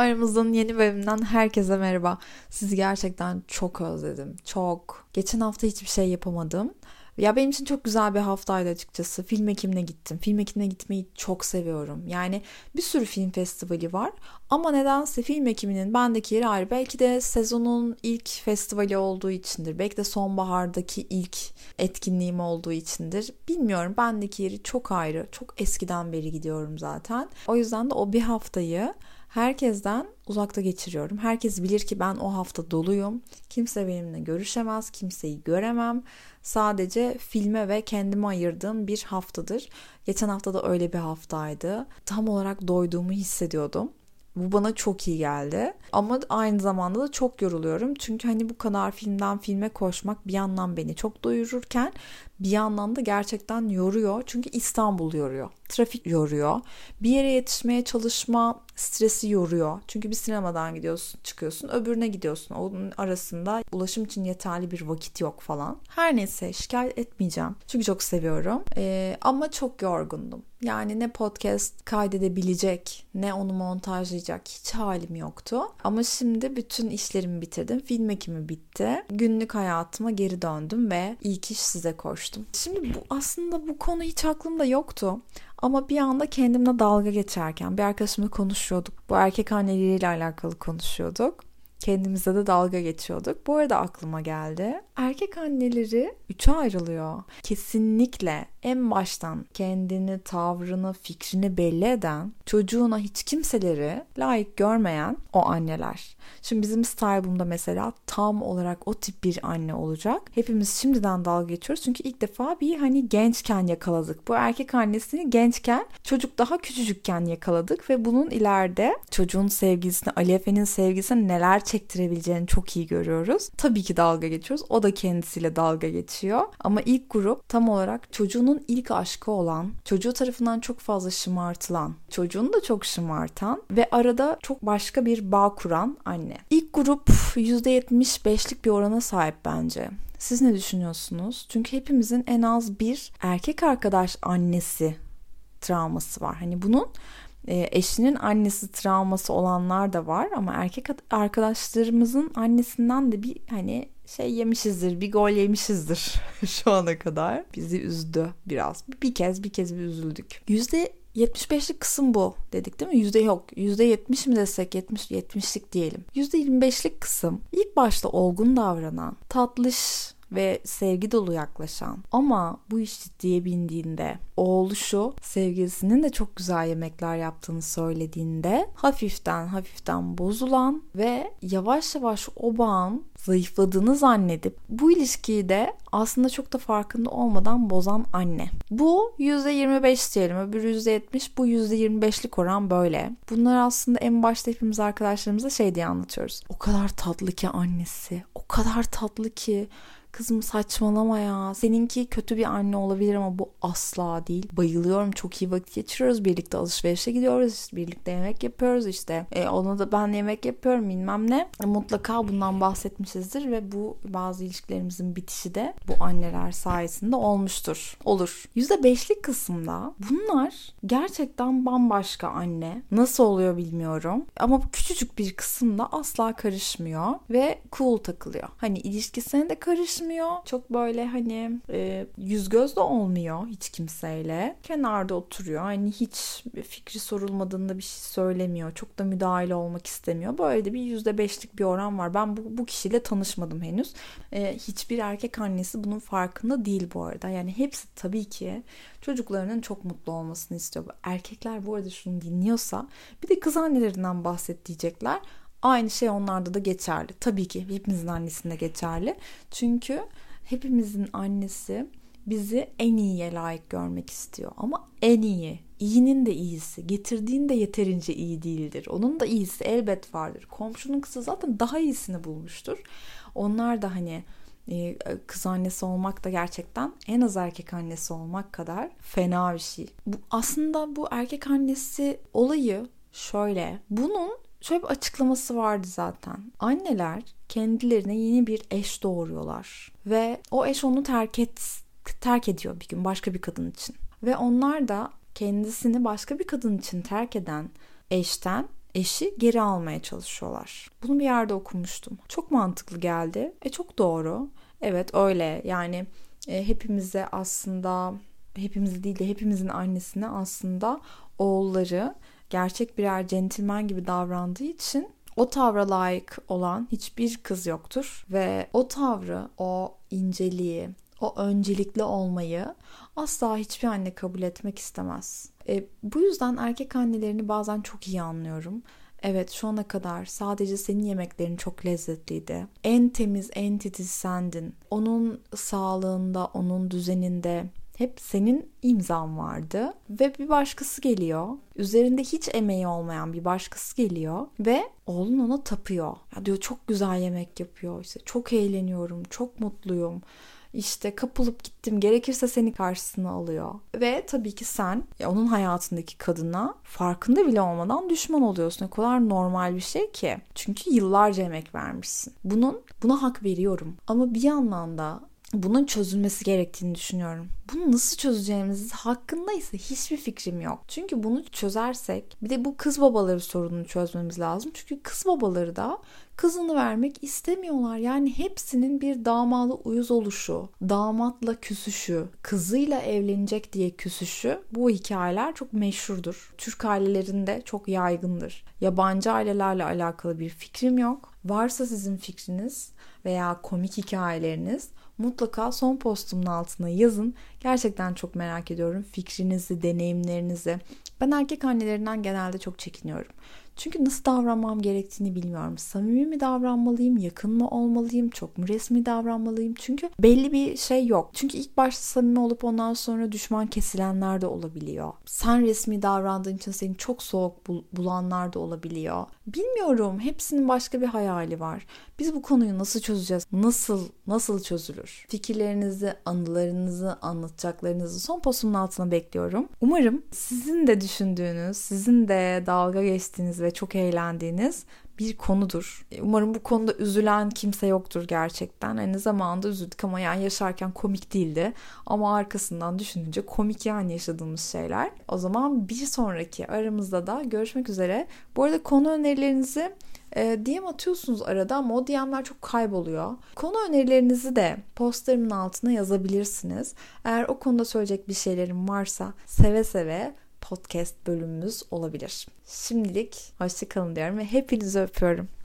Aramızdan yeni bölümünden herkese merhaba. Sizi gerçekten çok özledim. Çok. Geçen hafta hiçbir şey yapamadım. Ya benim için çok güzel bir haftaydı açıkçası. Film ekimine gittim. Film ekimine gitmeyi çok seviyorum. Yani bir sürü film festivali var. Ama nedense film ekiminin bendeki yeri ayrı. Belki de sezonun ilk festivali olduğu içindir. Belki de sonbahardaki ilk etkinliğim olduğu içindir. Bilmiyorum. Bendeki yeri çok ayrı. Çok eskiden beri gidiyorum zaten. O yüzden de o bir haftayı herkesten uzakta geçiriyorum. Herkes bilir ki ben o hafta doluyum. Kimse benimle görüşemez, kimseyi göremem. Sadece filme ve kendime ayırdığım bir haftadır. Geçen hafta da öyle bir haftaydı. Tam olarak doyduğumu hissediyordum. Bu bana çok iyi geldi. Ama aynı zamanda da çok yoruluyorum. Çünkü hani bu kadar filmden filme koşmak bir yandan beni çok doyururken bir yandan da gerçekten yoruyor. Çünkü İstanbul yoruyor. Trafik yoruyor. Bir yere yetişmeye çalışma stresi yoruyor. Çünkü bir sinemadan gidiyorsun, çıkıyorsun, öbürüne gidiyorsun. Onun arasında ulaşım için yeterli bir vakit yok falan. Her neyse şikayet etmeyeceğim. Çünkü çok seviyorum. Ee, ama çok yorgundum. Yani ne podcast kaydedebilecek, ne onu montajlayacak hiç halim yoktu. Ama şimdi bütün işlerimi bitirdim. Film ekimi bitti. Günlük hayatıma geri döndüm ve ilk iş size koştum. Şimdi bu aslında bu konu hiç aklımda yoktu. Ama bir anda kendimle dalga geçerken bir arkadaşımla konuşuyorduk. Bu erkek anneleriyle alakalı konuşuyorduk. Kendimize de dalga geçiyorduk. Bu arada aklıma geldi. Erkek anneleri üçe ayrılıyor. Kesinlikle en baştan kendini, tavrını, fikrini belli eden, çocuğuna hiç kimseleri layık görmeyen o anneler. Şimdi bizim Starbum'da mesela tam olarak o tip bir anne olacak. Hepimiz şimdiden dalga geçiyoruz çünkü ilk defa bir hani gençken yakaladık. Bu erkek annesini gençken, çocuk daha küçücükken yakaladık ve bunun ileride çocuğun sevgilisine, Ali Efe'nin sevgilisine neler çektirebileceğini çok iyi görüyoruz. Tabii ki dalga geçiyoruz. O da kendisiyle dalga geçiyor. Ama ilk grup tam olarak çocuğunun ilk aşkı olan, çocuğu tarafından çok fazla şımartılan, çocuğunu da çok şımartan ve arada çok başka bir bağ kuran anne. İlk grup %75'lik bir orana sahip bence. Siz ne düşünüyorsunuz? Çünkü hepimizin en az bir erkek arkadaş annesi travması var. Hani bunun e, eşinin annesi travması olanlar da var ama erkek arkadaşlarımızın annesinden de bir hani şey yemişizdir, bir gol yemişizdir şu ana kadar. Bizi üzdü biraz. Bir kez bir kez bir üzüldük. Yüzde 75'lik kısım bu dedik değil mi? Yüzde yok. Yüzde 70 mi desek 70 70'lik diyelim. Yüzde 25'lik kısım ilk başta olgun davranan, tatlış ve sevgi dolu yaklaşan ama bu iş ciddiye bindiğinde oğlu şu sevgilisinin de çok güzel yemekler yaptığını söylediğinde hafiften hafiften bozulan ve yavaş yavaş o bağın zayıfladığını zannedip bu ilişkiyi de aslında çok da farkında olmadan bozan anne. Bu %25 diyelim öbür %70 bu %25'lik oran böyle. Bunlar aslında en başta hepimiz arkadaşlarımıza şey diye anlatıyoruz. O kadar tatlı ki annesi o kadar tatlı ki Kızım saçmalama ya. Seninki kötü bir anne olabilir ama bu asla değil. Bayılıyorum. Çok iyi vakit geçiriyoruz. Birlikte alışverişe gidiyoruz. Birlikte yemek yapıyoruz işte. E, ona da ben yemek yapıyorum bilmem ne. E, mutlaka bundan bahsetmişizdir ve bu bazı ilişkilerimizin bitişi de bu anneler sayesinde olmuştur. Olur. %5'lik kısımda bunlar gerçekten bambaşka anne. Nasıl oluyor bilmiyorum. Ama küçücük bir kısımda asla karışmıyor ve cool takılıyor. Hani ilişkisine de karışmıyor konuşmuyor. Çok böyle hani e, yüz göz de olmuyor hiç kimseyle. Kenarda oturuyor. Hani hiç fikri sorulmadığında bir şey söylemiyor. Çok da müdahale olmak istemiyor. Böyle de bir yüzde beşlik bir oran var. Ben bu, bu kişiyle tanışmadım henüz. E, hiçbir erkek annesi bunun farkında değil bu arada. Yani hepsi tabii ki çocuklarının çok mutlu olmasını istiyor. Erkekler bu arada şunu dinliyorsa bir de kız annelerinden bahset diyecekler. Aynı şey onlarda da geçerli. Tabii ki hepimizin annesinde geçerli. Çünkü hepimizin annesi bizi en iyiye layık görmek istiyor. Ama en iyi, iyinin de iyisi, getirdiğin de yeterince iyi değildir. Onun da iyisi elbet vardır. Komşunun kızı zaten daha iyisini bulmuştur. Onlar da hani e, kız annesi olmak da gerçekten en az erkek annesi olmak kadar fena bir şey. Bu aslında bu erkek annesi olayı şöyle. Bunun şöyle bir açıklaması vardı zaten. Anneler kendilerine yeni bir eş doğuruyorlar ve o eş onu terk et terk ediyor bir gün başka bir kadın için. Ve onlar da kendisini başka bir kadın için terk eden eşten eşi geri almaya çalışıyorlar. Bunu bir yerde okumuştum. Çok mantıklı geldi. E çok doğru. Evet öyle yani e, hepimize aslında hepimiz değil de hepimizin annesine aslında oğulları gerçek birer centilmen gibi davrandığı için o tavra layık olan hiçbir kız yoktur ve o tavrı, o inceliği, o öncelikli olmayı asla hiçbir anne kabul etmek istemez. E, bu yüzden erkek annelerini bazen çok iyi anlıyorum. Evet şu ana kadar sadece senin yemeklerin çok lezzetliydi. En temiz, en titiz sendin. Onun sağlığında, onun düzeninde hep senin imzan vardı ve bir başkası geliyor. Üzerinde hiç emeği olmayan bir başkası geliyor ve oğlun ona tapıyor. Ya diyor çok güzel yemek yapıyor. İşte çok eğleniyorum, çok mutluyum işte kapılıp gittim gerekirse seni karşısına alıyor. Ve tabii ki sen onun hayatındaki kadına farkında bile olmadan düşman oluyorsun. Ne kadar normal bir şey ki. Çünkü yıllarca emek vermişsin. Bunun buna hak veriyorum. Ama bir yandan da bunun çözülmesi gerektiğini düşünüyorum. Bunu nasıl çözeceğimiz hakkında ise hiçbir fikrim yok. Çünkü bunu çözersek bir de bu kız babaları sorununu çözmemiz lazım. Çünkü kız babaları da kızını vermek istemiyorlar. Yani hepsinin bir damalı uyuz oluşu, damatla küsüşü, kızıyla evlenecek diye küsüşü bu hikayeler çok meşhurdur. Türk ailelerinde çok yaygındır. Yabancı ailelerle alakalı bir fikrim yok. Varsa sizin fikriniz veya komik hikayeleriniz mutlaka son postumun altına yazın. Gerçekten çok merak ediyorum fikrinizi, deneyimlerinizi. Ben erkek annelerinden genelde çok çekiniyorum. Çünkü nasıl davranmam gerektiğini bilmiyorum. Samimi mi davranmalıyım, yakın mı olmalıyım, çok mu resmi davranmalıyım? Çünkü belli bir şey yok. Çünkü ilk başta samimi olup ondan sonra düşman kesilenler de olabiliyor. Sen resmi davrandığın için seni çok soğuk bulanlar da olabiliyor. Bilmiyorum. Hepsinin başka bir hayali var. Biz bu konuyu nasıl çözeceğiz? Nasıl nasıl çözülür? Fikirlerinizi, anılarınızı, anlatacaklarınızı son postumun altına bekliyorum. Umarım sizin de düşündüğünüz, sizin de dalga geçtiğiniz ve çok eğlendiğiniz bir konudur. Umarım bu konuda üzülen kimse yoktur gerçekten. Aynı zamanda üzüldük ama yani yaşarken komik değildi. Ama arkasından düşününce komik yani yaşadığımız şeyler. O zaman bir sonraki aramızda da görüşmek üzere. Bu arada konu önerilerinizi e, DM atıyorsunuz arada ama o DM'ler çok kayboluyor. Konu önerilerinizi de postlarımın altına yazabilirsiniz. Eğer o konuda söyleyecek bir şeylerim varsa seve seve podcast bölümümüz olabilir. Şimdilik hoşçakalın diyorum ve hepinizi öpüyorum.